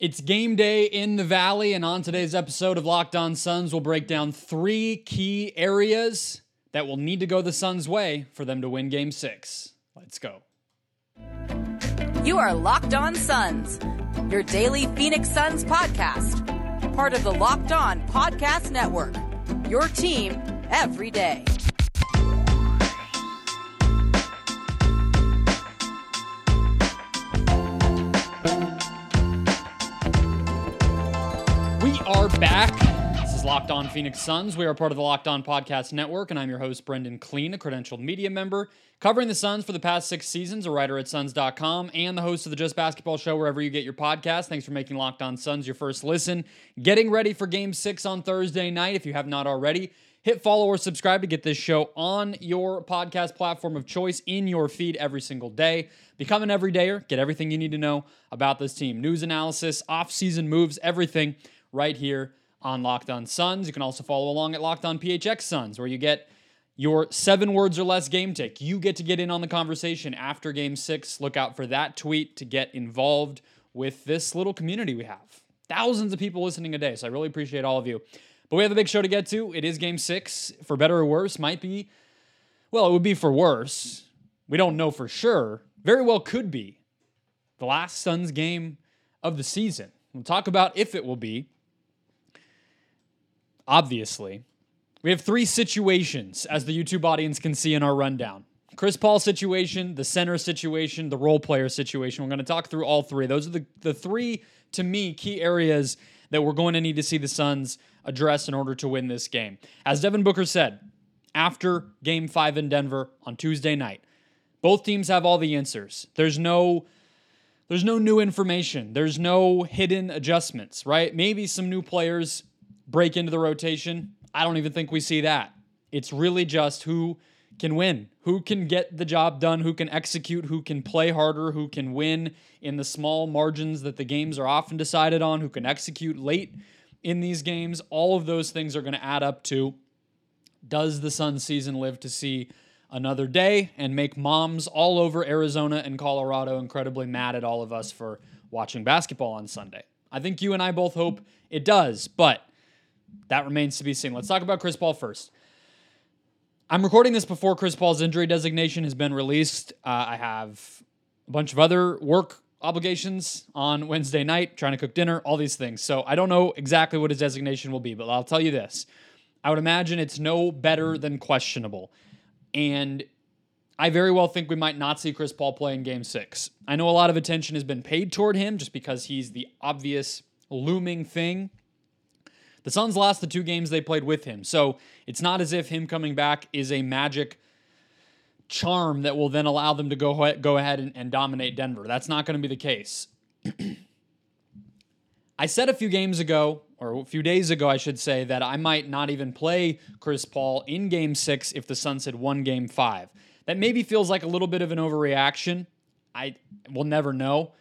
It's game day in the Valley, and on today's episode of Locked On Suns, we'll break down three key areas that will need to go the Suns' way for them to win game six. Let's go. You are Locked On Suns, your daily Phoenix Suns podcast, part of the Locked On Podcast Network. Your team every day. Back. This is Locked On Phoenix Suns. We are part of the Locked On Podcast Network, and I'm your host, Brendon Kleen, a credentialed media member covering the Suns for the past six seasons, a writer at Suns.com, and the host of the Just Basketball Show wherever you get your podcast. Thanks for making Locked On Suns your first listen. Getting ready for game six on Thursday night, if you have not already. Hit follow or subscribe to get this show on your podcast platform of choice in your feed every single day. Become an everydayer. Get everything you need to know about this team. News analysis, off-season moves, everything right here on Locked On Suns. You can also follow along at Locked On PHX Suns, where you get your seven words or less game take. You get to get in on the conversation after game six. Look out for that tweet to get involved with this little community we have. Thousands of people listening a day, so I really appreciate all of you. But we have a big show to get to. It is game six. For better or worse, might be, well, it would be for worse. We don't know for sure. Very well could be the last Suns game of the season. We'll talk about if it will be. Obviously, we have three situations, as the YouTube audience can see in our rundown. Chris Paul situation, the center situation, the role player situation. We're going to talk through all three. Those are the, the three, to me, key areas that we're going to need to see the Suns address in order to win this game. As Devin Booker said after game five in Denver on Tuesday night, both teams have all the answers. There's no there's no new information. There's no hidden adjustments, right? Maybe some new players break into the rotation. I don't even think we see that. It's really just who can win, who can get the job done, who can execute, who can play harder, who can win in the small margins that the games are often decided on, who can execute late in these games. All of those things are going to add up to does the Sun season live to see another day and make moms all over Arizona and Colorado incredibly mad at all of us for watching basketball on Sunday? I think you and I both hope it does, but that remains to be seen. Let's talk about Chris Paul first. I'm recording this before Chris Paul's injury designation has been released. Uh, I have a bunch of other work obligations on Wednesday night, trying to cook dinner, all these things. So I don't know exactly what his designation will be, but I'll tell you this. I would imagine it's no better than questionable. And I very well think we might not see Chris Paul play in game six. I know a lot of attention has been paid toward him just because he's the obvious looming thing the Suns lost the two games they played with him. So it's not as if him coming back is a magic charm that will then allow them to go, go ahead and, and dominate Denver. That's not going to be the case. I said a few games ago, or a few days ago, I should say, that I might not even play Chris Paul in game six if the Suns had won game five. That maybe feels like a little bit of an overreaction. I will never know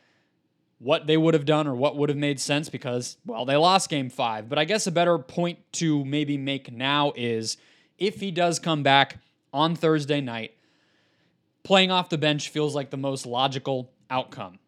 what they would have done or what would have made sense because, well, they lost game five. But I guess a better point to maybe make now is if he does come back on Thursday night, playing off the bench feels like the most logical outcome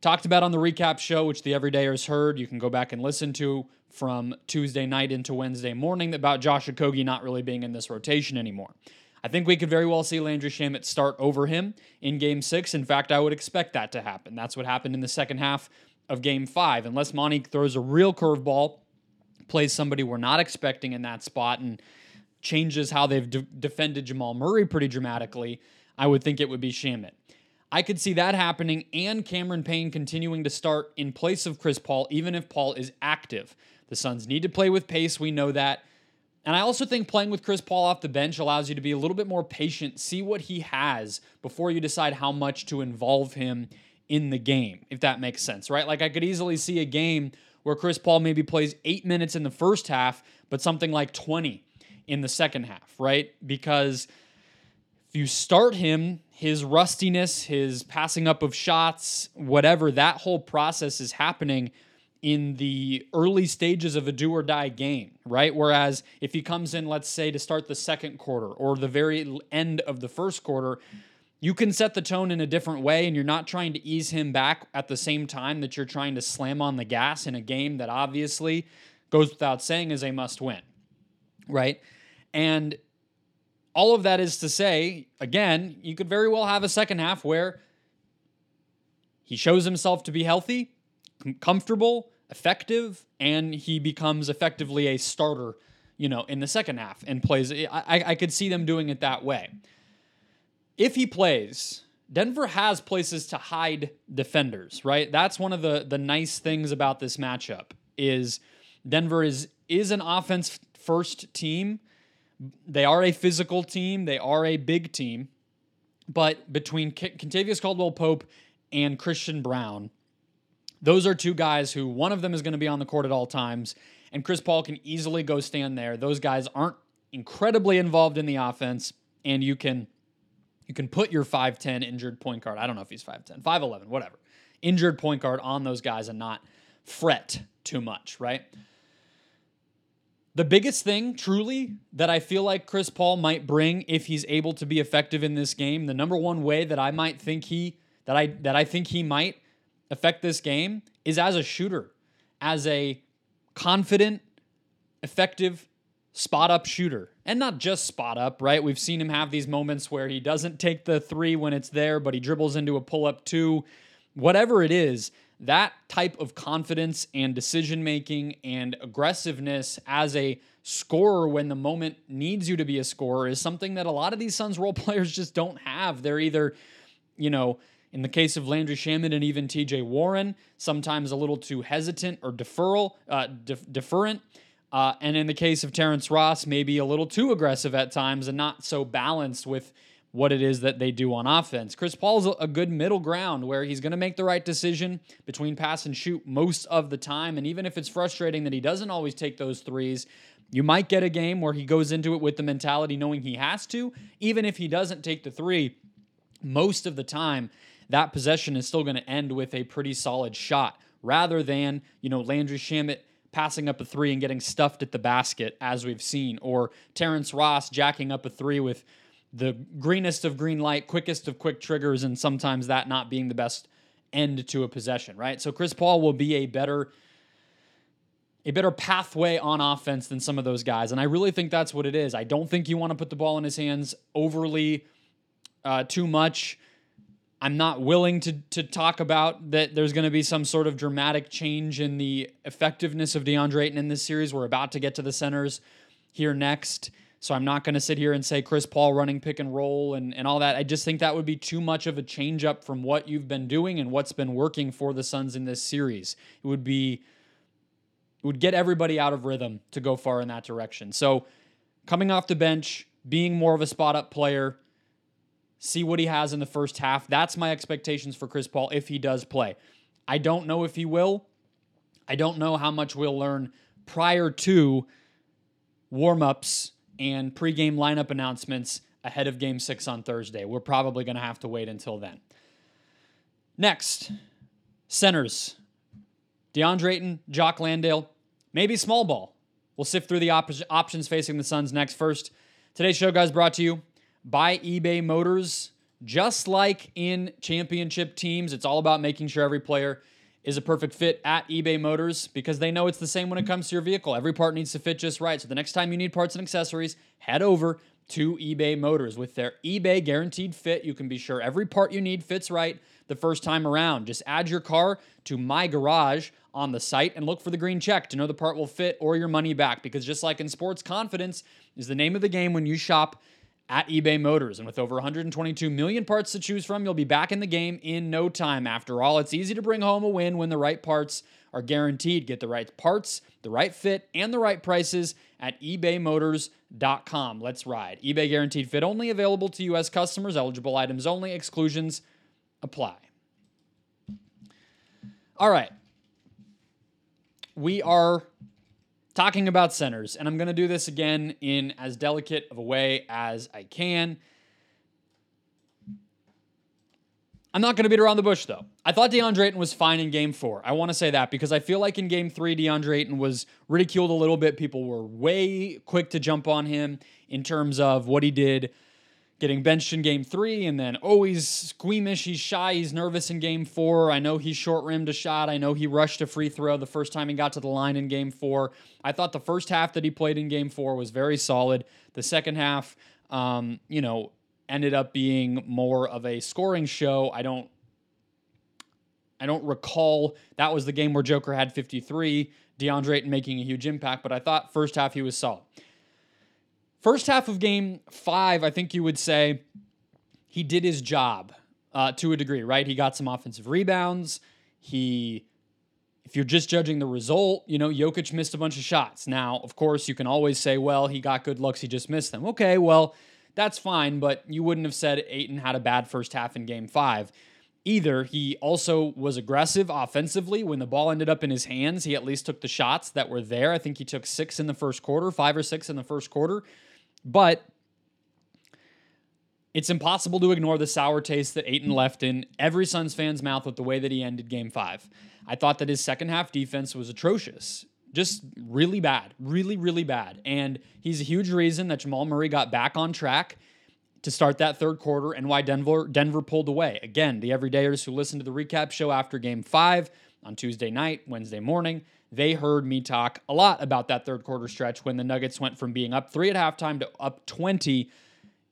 talked about on the recap show, which the Everydayers heard. You can go back and listen to from Tuesday night into Wednesday morning about Josh Okogie not really being in this rotation anymore. I think we could very well see Landry Shamet start over him in game six. In fact, I would expect that to happen. That's what happened in the second half of game five. Unless Monty throws a real curveball, plays somebody we're not expecting in that spot, and changes how they've de- defended Jamal Murray pretty dramatically, I would think it would be Shamet. I could see that happening and Cameron Payne continuing to start in place of Chris Paul, even if Paul is active. The Suns need to play with pace. We know that. And I also think playing with Chris Paul off the bench allows you to be a little bit more patient, see what he has before you decide how much to involve him in the game, if that makes sense, right? Like I could easily see a game where Chris Paul maybe plays eight minutes in the first half, but something like 20 in the second half, right? Because if you start him, his rustiness, his passing up of shots, whatever, that whole process is happening in the early stages of a do or die game, right? Whereas if he comes in, let's say, to start the second quarter or the very end of the first quarter, you can set the tone in a different way and you're not trying to ease him back at the same time that you're trying to slam on the gas in a game that obviously goes without saying is a must win. Right? And all of that is to say, again, you could very well have a second half where he shows himself to be healthy, comfortable, effective, and he becomes effectively a starter, you know, in the second half and plays. I, I could see them doing it that way if he plays, Denver has places to hide defenders, right? That's one of the the nice things about this matchup is Denver is is an offense first team. They are a physical team, they are a big team. But between Kentavious Caldwell Pope and Christian Braun, those are two guys who one of them is going to be on the court at all times, and Chris Paul can easily go stand there. Those guys aren't incredibly involved in the offense, and you can you can put your 5'10 injured point guard. I don't know if he's 5'10, 5'11, whatever. Injured point guard on those guys and not fret too much, right? The biggest thing, truly, that I feel like Chris Paul might bring if he's able to be effective in this game, the number one way that I might think he that I that I think he might affect this game is as a shooter, as a confident, effective spot up shooter. And not just spot up, right? We've seen him have these moments where he doesn't take the three when it's there, but he dribbles into a pull up two. Whatever it is, that type of confidence and decision making and aggressiveness as a scorer when the moment needs you to be a scorer is something that a lot of these Suns role players just don't have. They're either, you know, in the case of Landry Shamet and even TJ Warren, sometimes a little too hesitant or deferral, uh, def- deferent. Uh, and in the case of Terrence Ross, maybe a little too aggressive at times and not so balanced with what it is that they do on offense. Chris Paul's a good middle ground where he's going to make the right decision between pass and shoot most of the time. And even if it's frustrating that he doesn't always take those threes, you might get a game where he goes into it with the mentality knowing he has to. Even if he doesn't take the three, most of the time, that possession is still going to end with a pretty solid shot rather than, you know, Landry Shamet passing up a three and getting stuffed at the basket, as we've seen, or Terrence Ross jacking up a three with the greenest of green light, quickest of quick triggers, and sometimes that not being the best end to a possession, right? So Chris Paul will be a better a better pathway on offense than some of those guys, and I really think that's what it is. I don't think you want to put the ball in his hands overly uh, too much. I'm not willing to to talk about that there's going to be some sort of dramatic change in the effectiveness of DeAndre Ayton in this series. We're about to get to the centers here next. So I'm not going to sit here and say Chris Paul running pick and roll and, and all that. I just think that would be too much of a change up from what you've been doing and what's been working for the Suns in this series. It would be it would get everybody out of rhythm to go far in that direction. So coming off the bench, being more of a spot up player, see what he has in the first half. That's my expectations for Chris Paul if he does play. I don't know if he will. I don't know how much we'll learn prior to warm-ups and pregame lineup announcements ahead of game 6 on Thursday. We're probably going to have to wait until then. Next, centers. DeAndre Ayton, Jock Landale, maybe small ball. We'll sift through the op- options facing the Suns next. First, today's show, guys, brought to you by eBay Motors. Just like in championship teams, it's all about making sure every player is a perfect fit at eBay Motors because they know it's the same when it comes to your vehicle. Every part needs to fit just right. So the next time you need parts and accessories, head over to eBay Motors. With their eBay guaranteed fit, you can be sure every part you need fits right the first time around. Just add your car to My Garage on the site and look for the green check to know the part will fit or your money back because just like in sports, confidence is the name of the game when you shop at eBay Motors. And with over 122 million parts to choose from, you'll be back in the game in no time. After all, it's easy to bring home a win when the right parts are guaranteed. Get the right parts, the right fit, and the right prices at ebaymotors.com. Let's ride. eBay guaranteed fit only available to U.S. customers, eligible items only, exclusions apply. All right. We are talking about centers, and I'm going to do this again in as delicate of a way as I can. I'm not going to beat around the bush, though. I thought DeAndre Ayton was fine in game four. I want to say that because I feel like in game three, DeAndre Ayton was ridiculed a little bit. People were way quick to jump on him in terms of what he did getting benched in game three and then always squeamish. He's shy. He's nervous in game four. I know he short rimmed a shot. I know he rushed a free throw the first time he got to the line in game four. I thought the first half that he played in game four was very solid. The second half, um, you know, ended up being more of a scoring show. I don't. I don't recall that was the game where Joker had 53, DeAndre Ayton making a huge impact, but I thought first half he was solid. First half of game five, I think you would say he did his job uh, to a degree, right? He got some offensive rebounds. He, if you're just judging the result, you know, Jokic missed a bunch of shots. Now, of course, you can always say, well, he got good looks, he just missed them. Okay, well, that's fine, but you wouldn't have said Ayton had a bad first half in game five. Either he also was aggressive offensively when the ball ended up in his hands. He at least took the shots that were there. I think he took six in the first quarter, five or six in the first quarter. But it's impossible to ignore the sour taste that Ayton left in every Suns fan's mouth with the way that he ended game five. I thought that his second half defense was atrocious. Just really bad, really, really bad. And he's a huge reason that Jamal Murray got back on track to start that third quarter and why Denver Denver pulled away. Again, the everydayers who listened to the recap show after game five on Tuesday night, Wednesday morning, they heard me talk a lot about that third quarter stretch when the Nuggets went from being up three at halftime to up 20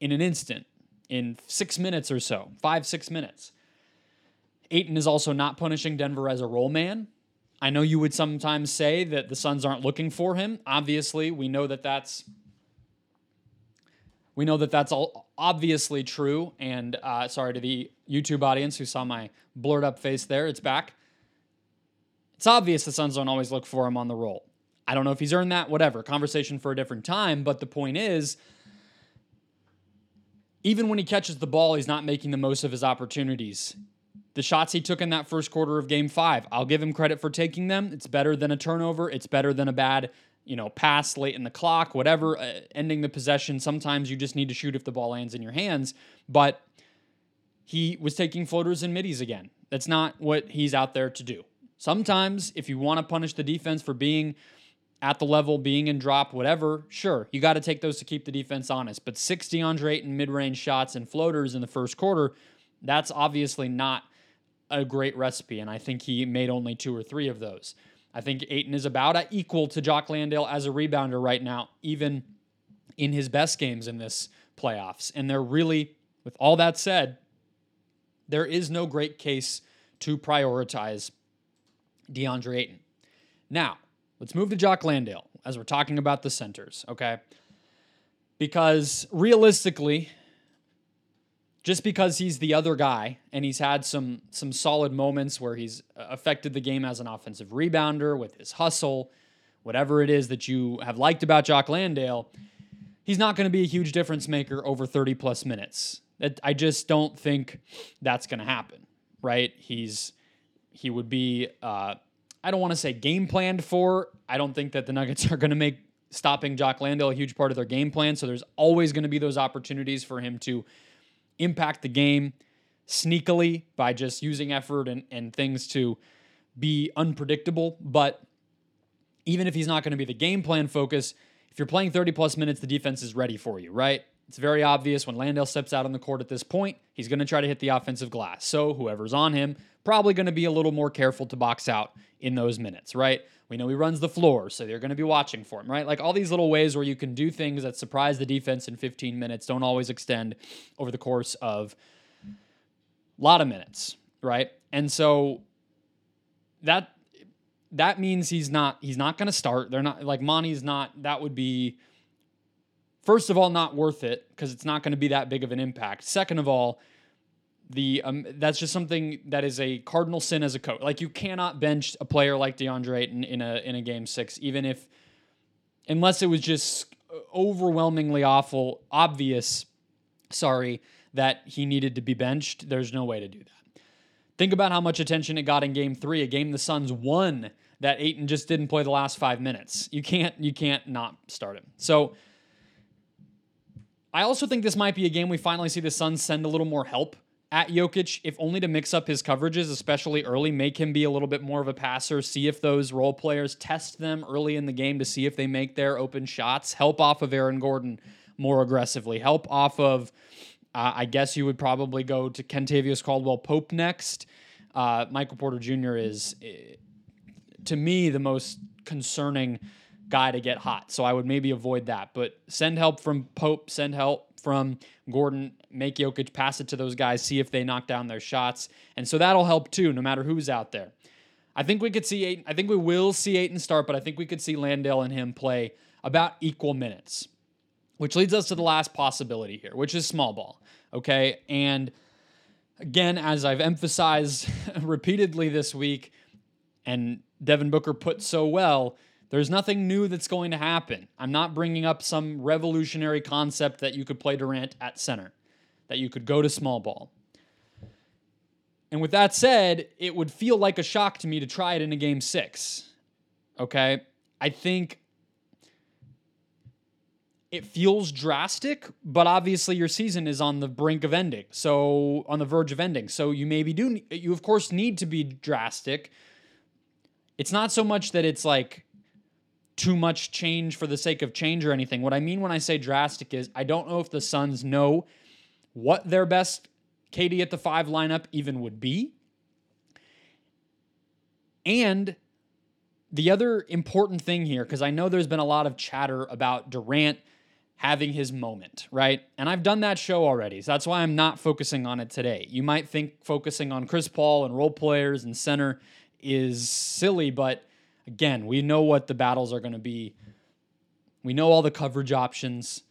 in an instant, in six minutes or so, five, six minutes. Ayton is also not punishing Denver as a role man. I know you would sometimes say that the Suns aren't looking for him. Obviously, we know that that's we know that that's all obviously true. And uh, sorry to the YouTube audience who saw my blurred up face there. It's back. It's obvious the Suns don't always look for him on the roll. I don't know if he's earned that, whatever. Conversation for a different time. But the point is, even when he catches the ball, he's not making the most of his opportunities. The shots he took in that first quarter of game five, I'll give him credit for taking them. It's better than a turnover. It's better than a bad, you know, pass late in the clock, whatever, uh, ending the possession. Sometimes you just need to shoot if the ball lands in your hands. But he was taking floaters and middies again. That's not what he's out there to do. Sometimes, if you want to punish the defense for being at the level, being in drop, whatever, sure, you got to take those to keep the defense honest. But 60 DeAndre Ayton mid range shots and floaters in the first quarter, that's obviously not a great recipe. And I think he made only two or three of those. I think Ayton is about equal to Jock Landale as a rebounder right now, even in his best games in this playoffs. And they're really, with all that said, there is no great case to prioritize DeAndre Ayton. Now, let's move to Jock Landale as we're talking about the centers, okay? Because realistically, just because he's the other guy and he's had some some solid moments where he's uh, affected the game as an offensive rebounder with his hustle, whatever it is that you have liked about Jock Landale, he's not going to be a huge difference maker over 30 plus minutes. I just don't think that's going to happen, right? He's he would be, uh, I don't want to say game planned for. I don't think that the Nuggets are going to make stopping Jock Landale a huge part of their game plan. So there's always going to be those opportunities for him to impact the game sneakily by just using effort and, and things to be unpredictable. But even if he's not going to be the game plan focus, if you're playing 30 plus minutes, the defense is ready for you, right? It's very obvious when Landale steps out on the court at this point, he's going to try to hit the offensive glass. So whoever's on him, probably going to be a little more careful to box out in those minutes, right? We know he runs the floor, so they're going to be watching for him, right? Like all these little ways where you can do things that surprise the defense in 15 minutes don't always extend over the course of a lot of minutes, right? And so that that means he's not he's not going to start. They're not like Monty's not that would be first of all not worth it because it's not going to be that big of an impact. Second of all, the um, that's just something that is a cardinal sin as a coach. Like you cannot bench a player like DeAndre Ayton in a in a game six, even if unless it was just overwhelmingly awful, obvious. Sorry that he needed to be benched. There's no way to do that. Think about how much attention it got in Game Three, a game the Suns won that Ayton just didn't play the last five minutes. You can't you can't not start him. So. I also think this might be a game we finally see the Suns send a little more help at Jokic, if only to mix up his coverages, especially early, make him be a little bit more of a passer, see if those role players test them early in the game to see if they make their open shots, help off of Aaron Gordon more aggressively, help off of Uh, I guess you would probably go to Kentavious Caldwell Pope next. Uh, Michael Porter Jr. is, eh, to me, the most concerning guy to get hot. So I would maybe avoid that. But send help from Pope, send help from Gordon, make Jokic pass it to those guys, see if they knock down their shots. And so that'll help too, no matter who's out there. I think we could see eight. I think we will see Ayton start, but I think we could see Landale and him play about equal minutes, which leads us to the last possibility here, which is small ball. Okay. And again, as I've emphasized repeatedly this week, and Devin Booker put so well, there's nothing new that's going to happen. I'm not bringing up some revolutionary concept that you could play Durant at center, that you could go to small ball. And with that said, it would feel like a shock to me to try it in a game six. Okay. I think it feels drastic, but obviously your season is on the brink of ending. So on the verge of ending. So you maybe do you of course need to be drastic. It's not so much that it's like too much change for the sake of change or anything. What I mean when I say drastic is I don't know if the Suns know what their best KD at the 5 lineup even would be. And the other important thing here, because I know there's been a lot of chatter about Durant having his moment, right? And I've done that show already. So that's why I'm not focusing on it today. You might think focusing on Chris Paul and role players and center is silly, but again, we know what the battles are going to be. We know all the coverage options.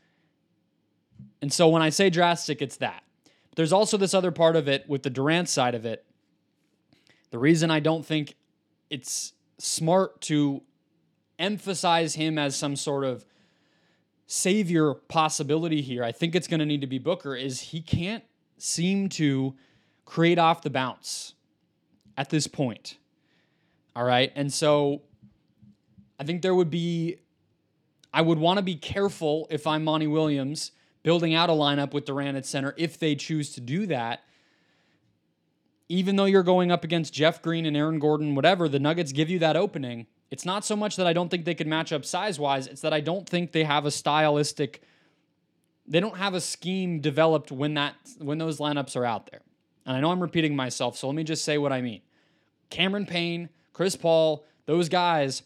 And so when I say drastic, it's that. But there's also this other part of it with the Durant side of it. The reason I don't think it's smart to emphasize him as some sort of savior possibility here, I think it's going to need to be Booker, is he can't seem to create off the bounce at this point. All right. And so I think there would be, I would want to be careful if I'm Monty Williams building out a lineup with Durant at center if they choose to do that. Even though you're going up against Jeff Green and Aaron Gordon, whatever, the Nuggets give you that opening. It's not so much that I don't think they could match up size wise, it's that I don't think they have a stylistic they don't have a scheme developed when that when those lineups are out there. And I know I'm repeating myself, so let me just say what I mean. Cameron Payne, Chris Paul, those guys,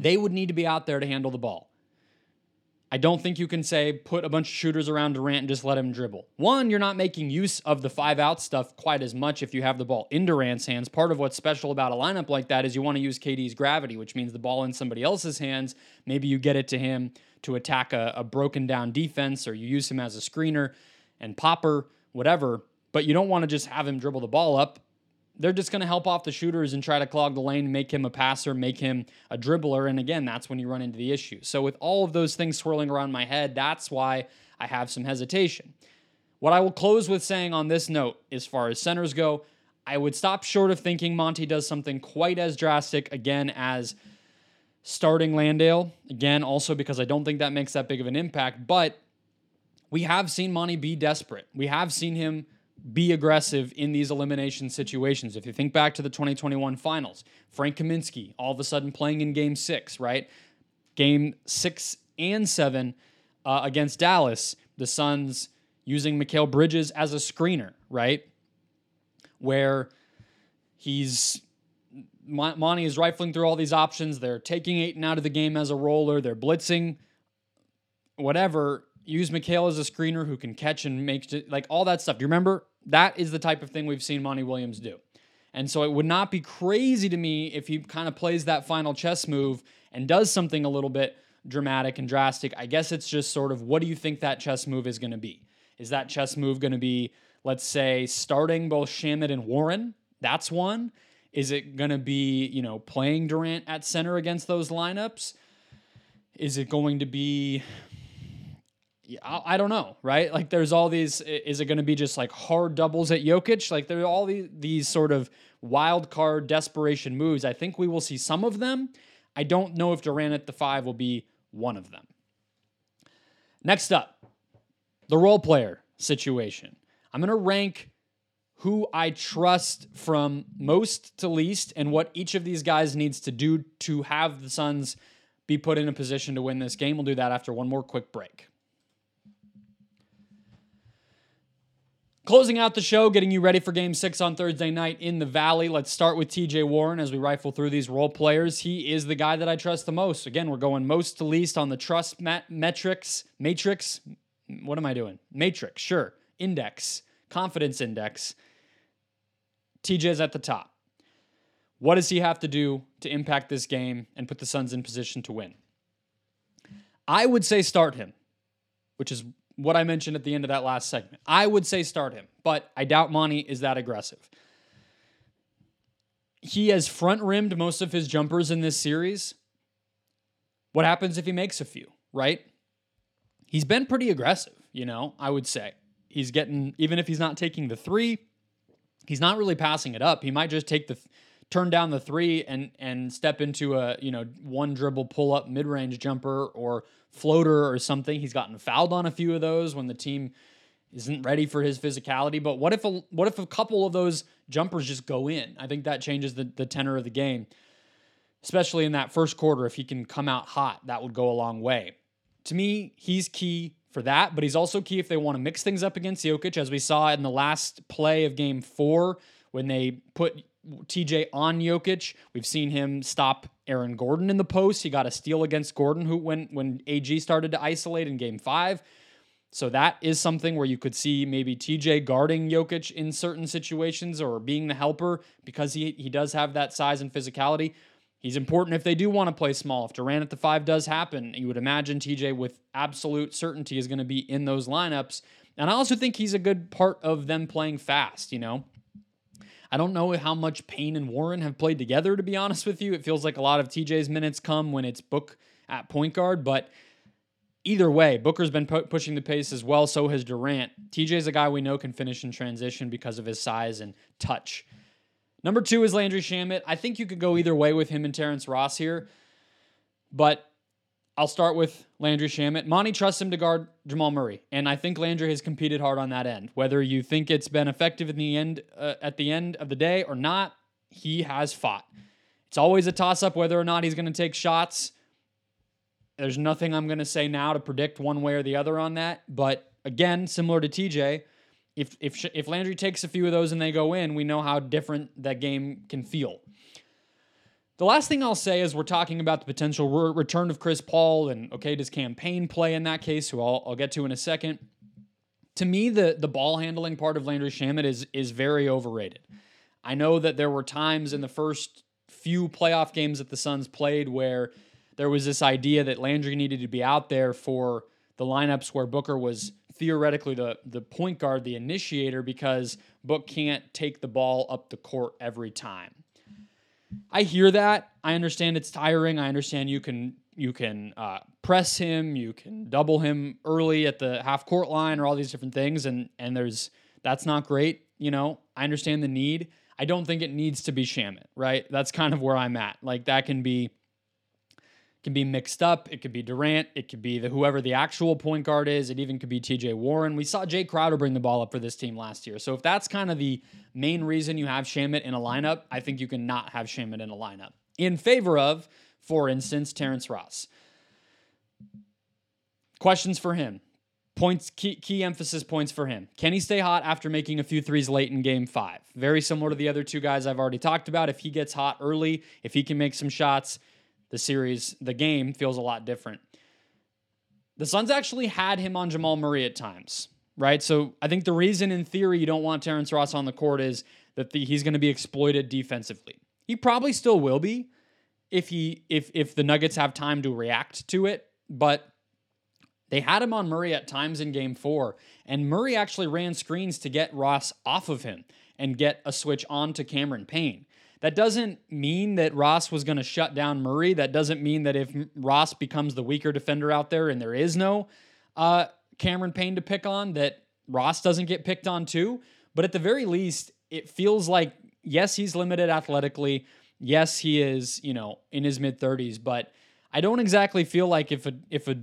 they would need to be out there to handle the ball. I don't think you can say put a bunch of shooters around Durant and just let him dribble. One, you're not making use of the five out stuff quite as much if you have the ball in Durant's hands. Part of what's special about a lineup like that is you want to use KD's gravity, which means the ball in somebody else's hands. Maybe you get it to him to attack a, a broken down defense, or you use him as a screener and popper, whatever. But you don't want to just have him dribble the ball up they're just going to help off the shooters and try to clog the lane, make him a passer, make him a dribbler. And again, that's when you run into the issue. So, with all of those things swirling around my head, that's why I have some hesitation. What I will close with saying on this note, as far as centers go, I would stop short of thinking Monty does something quite as drastic again as starting Landale. Again, also because I don't think that makes that big of an impact. But we have seen Monty be desperate. We have seen him be aggressive in these elimination situations. If you think back to the 2021 finals, Frank Kaminsky all of a sudden playing in game six, right? Game six and seven uh, against Dallas, the Suns using Mikal Bridges as a screener, right? Where he's Monty is rifling through all these options. They're taking Ayton out of the game as a roller. They're blitzing, whatever use Mikal as a screener who can catch and make like all that stuff. Do you remember? That is the type of thing we've seen Monty Williams do. And so it would not be crazy to me if he kind of plays that final chess move and does something a little bit dramatic and drastic. I guess it's just sort of what do you think that chess move is going to be? Is that chess move going to be, let's say, starting both Shamet and Warren? That's one. Is it going to be, you know, playing Durant at center against those lineups? Is it going to be I don't know, right? Like there's all these. Is it going to be just like hard doubles at Jokic? Like there are all these these sort of wild card desperation moves. I think we will see some of them. I don't know if Durant at the five will be one of them. Next up, the role player situation. I'm going to rank who I trust from most to least and what each of these guys needs to do to have the Suns be put in a position to win this game. We'll do that after one more quick break. Closing out the show, getting you ready for game six on Thursday night in the Valley. Let's start with TJ Warren as we rifle through these role players. He is the guy that I trust the most. Again, we're going most to least on the trust mat- metrics, matrix. What am I doing? Matrix, sure. Index, confidence index. TJ's at the top. What does he have to do to impact this game and put the Suns in position to win? I would say start him, which is what I mentioned at the end of that last segment. I would say start him, but I doubt Monty is that aggressive. He has front rimmed most of his jumpers in this series. What happens if he makes a few, right? He's been pretty aggressive, you know, I would say. He's getting, even if he's not taking the three, he's not really passing it up. He might just take the, turn down the three and and step into a you know one dribble pull up mid range jumper or floater or something. He's gotten fouled on a few of those when the team isn't ready for his physicality. But what if a what if a couple of those jumpers just go in? I think that changes the the tenor of the game, especially in that first quarter. If he can come out hot, that would go a long way. To me, he's key for that, but he's also key if they want to mix things up against Jokic, as we saw in the last play of Game Four when they put TJ on Jokic. We've seen him stop Aaron Gordon in the post. He got a steal against Gordon who when when AG started to isolate in game 5. So that is something where you could see maybe TJ guarding Jokic in certain situations or being the helper because he he does have that size and physicality. He's important if they do want to play small. If Durant at the 5 does happen, you would imagine TJ with absolute certainty is going to be in those lineups. And I also think he's a good part of them playing fast, you know. I don't know how much Payne and Warren have played together, to be honest with you. It feels like a lot of TJ's minutes come when it's Book at point guard, but either way, Booker's been pu- pushing the pace as well. So has Durant. TJ's a guy we know can finish in transition because of his size and touch. Number two is Landry Shamet. I think you could go either way with him and Terrence Ross here, but I'll start with Landry Shamet. Monty trusts him to guard Jamal Murray, and I think Landry has competed hard on that end. Whether you think it's been effective in the end uh, at the end of the day or not, he has fought. It's always a toss up whether or not he's going to take shots. There's nothing I'm going to say now to predict one way or the other on that, but again, similar to TJ, if if if Landry takes a few of those and they go in, we know how different that game can feel. The last thing I'll say is we're talking about the potential re- return of Chris Paul and okay, does Cam Payne play in that case? Who I'll, I'll get to in a second. To me, the the ball handling part of Landry Shamet is is very overrated. I know that there were times in the first few playoff games that the Suns played where there was this idea that Landry needed to be out there for the lineups where Booker was theoretically the the point guard, the initiator, because Book can't take the ball up the court every time. I hear that. I understand it's tiring. I understand you can you can uh, press him, you can double him early at the half court line, or all these different things, and and there's that's not great. You know, I understand the need. I don't think it needs to be Shamet, right? That's kind of where I'm at. Like that can be can be mixed up. It could be Durant. It could be the whoever the actual point guard is. It even could be TJ Warren. We saw Jay Crowder bring the ball up for this team last year. So if that's kind of the main reason you have Shamet in a lineup, I think you can not have Shamet in a lineup. In favor of, for instance, Terrence Ross. Questions for him. Points key, key emphasis points for him. Can he stay hot after making a few threes late in game five? Very similar to the other two guys I've already talked about. If he gets hot early, if he can make some shots, the series, the game feels a lot different. The Suns actually had him on Jamal Murray at times, right? So I think the reason, in theory, you don't want Terrence Ross on the court is that the, he's going to be exploited defensively. He probably still will be if he if if the Nuggets have time to react to it, but they had him on Murray at times in game 4 and Murray actually ran screens to get Ross off of him and get a switch on to Cameron Payne. That doesn't mean that Ross was going to shut down Murray. That doesn't mean that if Ross becomes the weaker defender out there and there is no uh, Cameron Payne to pick on, that Ross doesn't get picked on too. But at the very least, it feels like yes, he's limited athletically. Yes, he is, you know, in his mid 30s, but I don't exactly feel like if a if a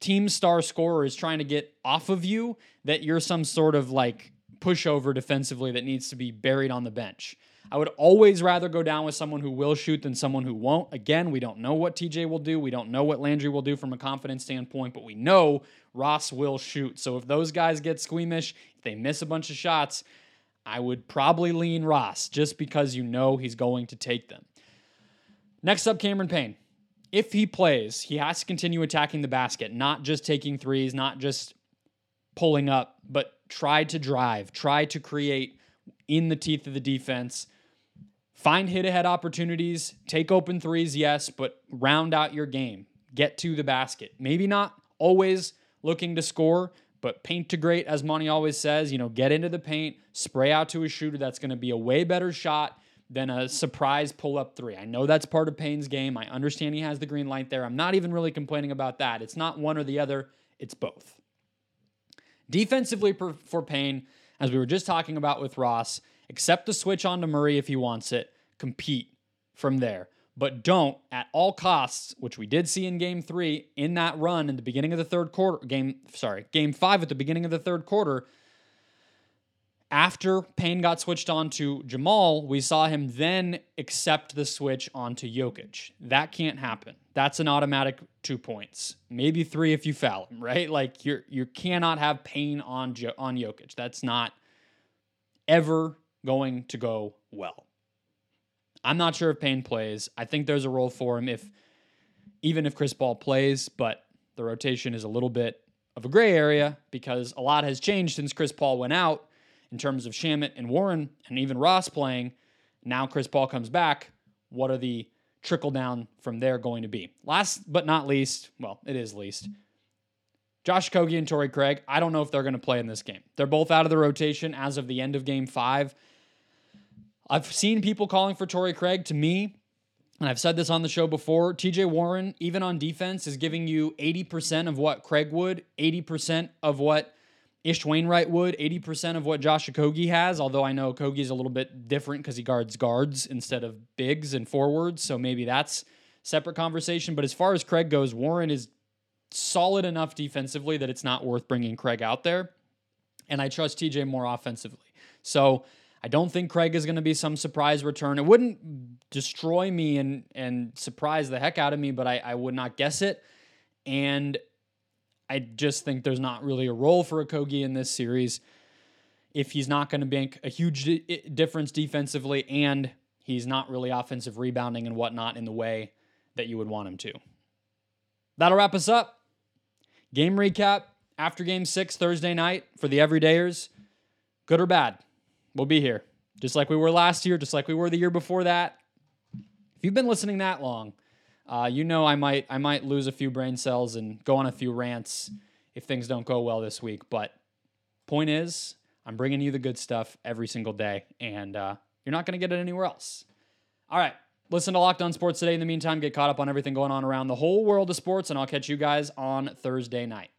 team star scorer is trying to get off of you that you're some sort of like pushover defensively that needs to be buried on the bench. I would always rather go down with someone who will shoot than someone who won't. Again, we don't know what TJ will do. We don't know what Landry will do from a confidence standpoint, but we know Ross will shoot. So if those guys get squeamish, if they miss a bunch of shots, I would probably lean Ross just because you know he's going to take them. Next up, Cameron Payne. If he plays, he has to continue attacking the basket, not just taking threes, not just pulling up, but try to drive, try to create in the teeth of the defense. Find hit ahead opportunities, take open threes, yes, but round out your game. Get to the basket. Maybe not always looking to score, but paint to great, as Monty always says, you know, get into the paint, spray out to a shooter that's going to be a way better shot than a surprise pull up three. I know that's part of Payne's game. I understand he has the green light there. I'm not even really complaining about that. It's not one or the other, it's both. Defensively for Payne, as we were just talking about with Ross, accept the switch onto Murray if he wants it, compete from there. But don't at all costs, which we did see in game three, in that run in the beginning of the third quarter, game, sorry, game five at the beginning of the third quarter, after Payne got switched on to Jamal, we saw him then accept the switch onto Jokic. That can't happen. That's an automatic two points, maybe three if you foul him, right? Like you you cannot have Payne on on Jokic. That's not ever going to go well. I'm not sure if Payne plays. I think there's a role for him if even if Chris Paul plays, but the rotation is a little bit of a gray area because a lot has changed since Chris Paul went out in terms of Shamet and Warren and even Ross playing. Now Chris Paul comes back. What are the trickle down from there going to be? Last but not least, well, it is least. Josh Okogie and Torrey Craig, I don't know if they're going to play in this game. They're both out of the rotation as of the end of game five. I've seen people calling for Torrey Craig. To me, and I've said this on the show before, TJ Warren, even on defense, is giving you 80% of what Craig would, 80% of what Ish Wainwright would, 80% of what Josh Okogie has, although I know Okogie's a little bit different because he guards guards instead of bigs and forwards, so maybe that's separate conversation. But as far as Craig goes, Warren is solid enough defensively that it's not worth bringing Craig out there. And I trust TJ more offensively. So I don't think Craig is going to be some surprise return. It wouldn't destroy me and, and surprise the heck out of me, but I, I would not guess it. And I just think there's not really a role for Okogie in this series if he's not going to make a huge di- difference defensively and he's not really offensive rebounding and whatnot in the way that you would want him to. That'll wrap us up. Game recap after game six Thursday night for the everydayers. Good or bad, we'll be here. Just like we were last year, just like we were the year before that. If you've been listening that long, uh, you know I might I might lose a few brain cells and go on a few rants if things don't go well this week. But point is, I'm bringing you the good stuff every single day, and uh, you're not going to get it anywhere else. All right. Listen to Locked On Sports today. In the meantime, get caught up on everything going on around the whole world of sports, and I'll catch you guys on Thursday night.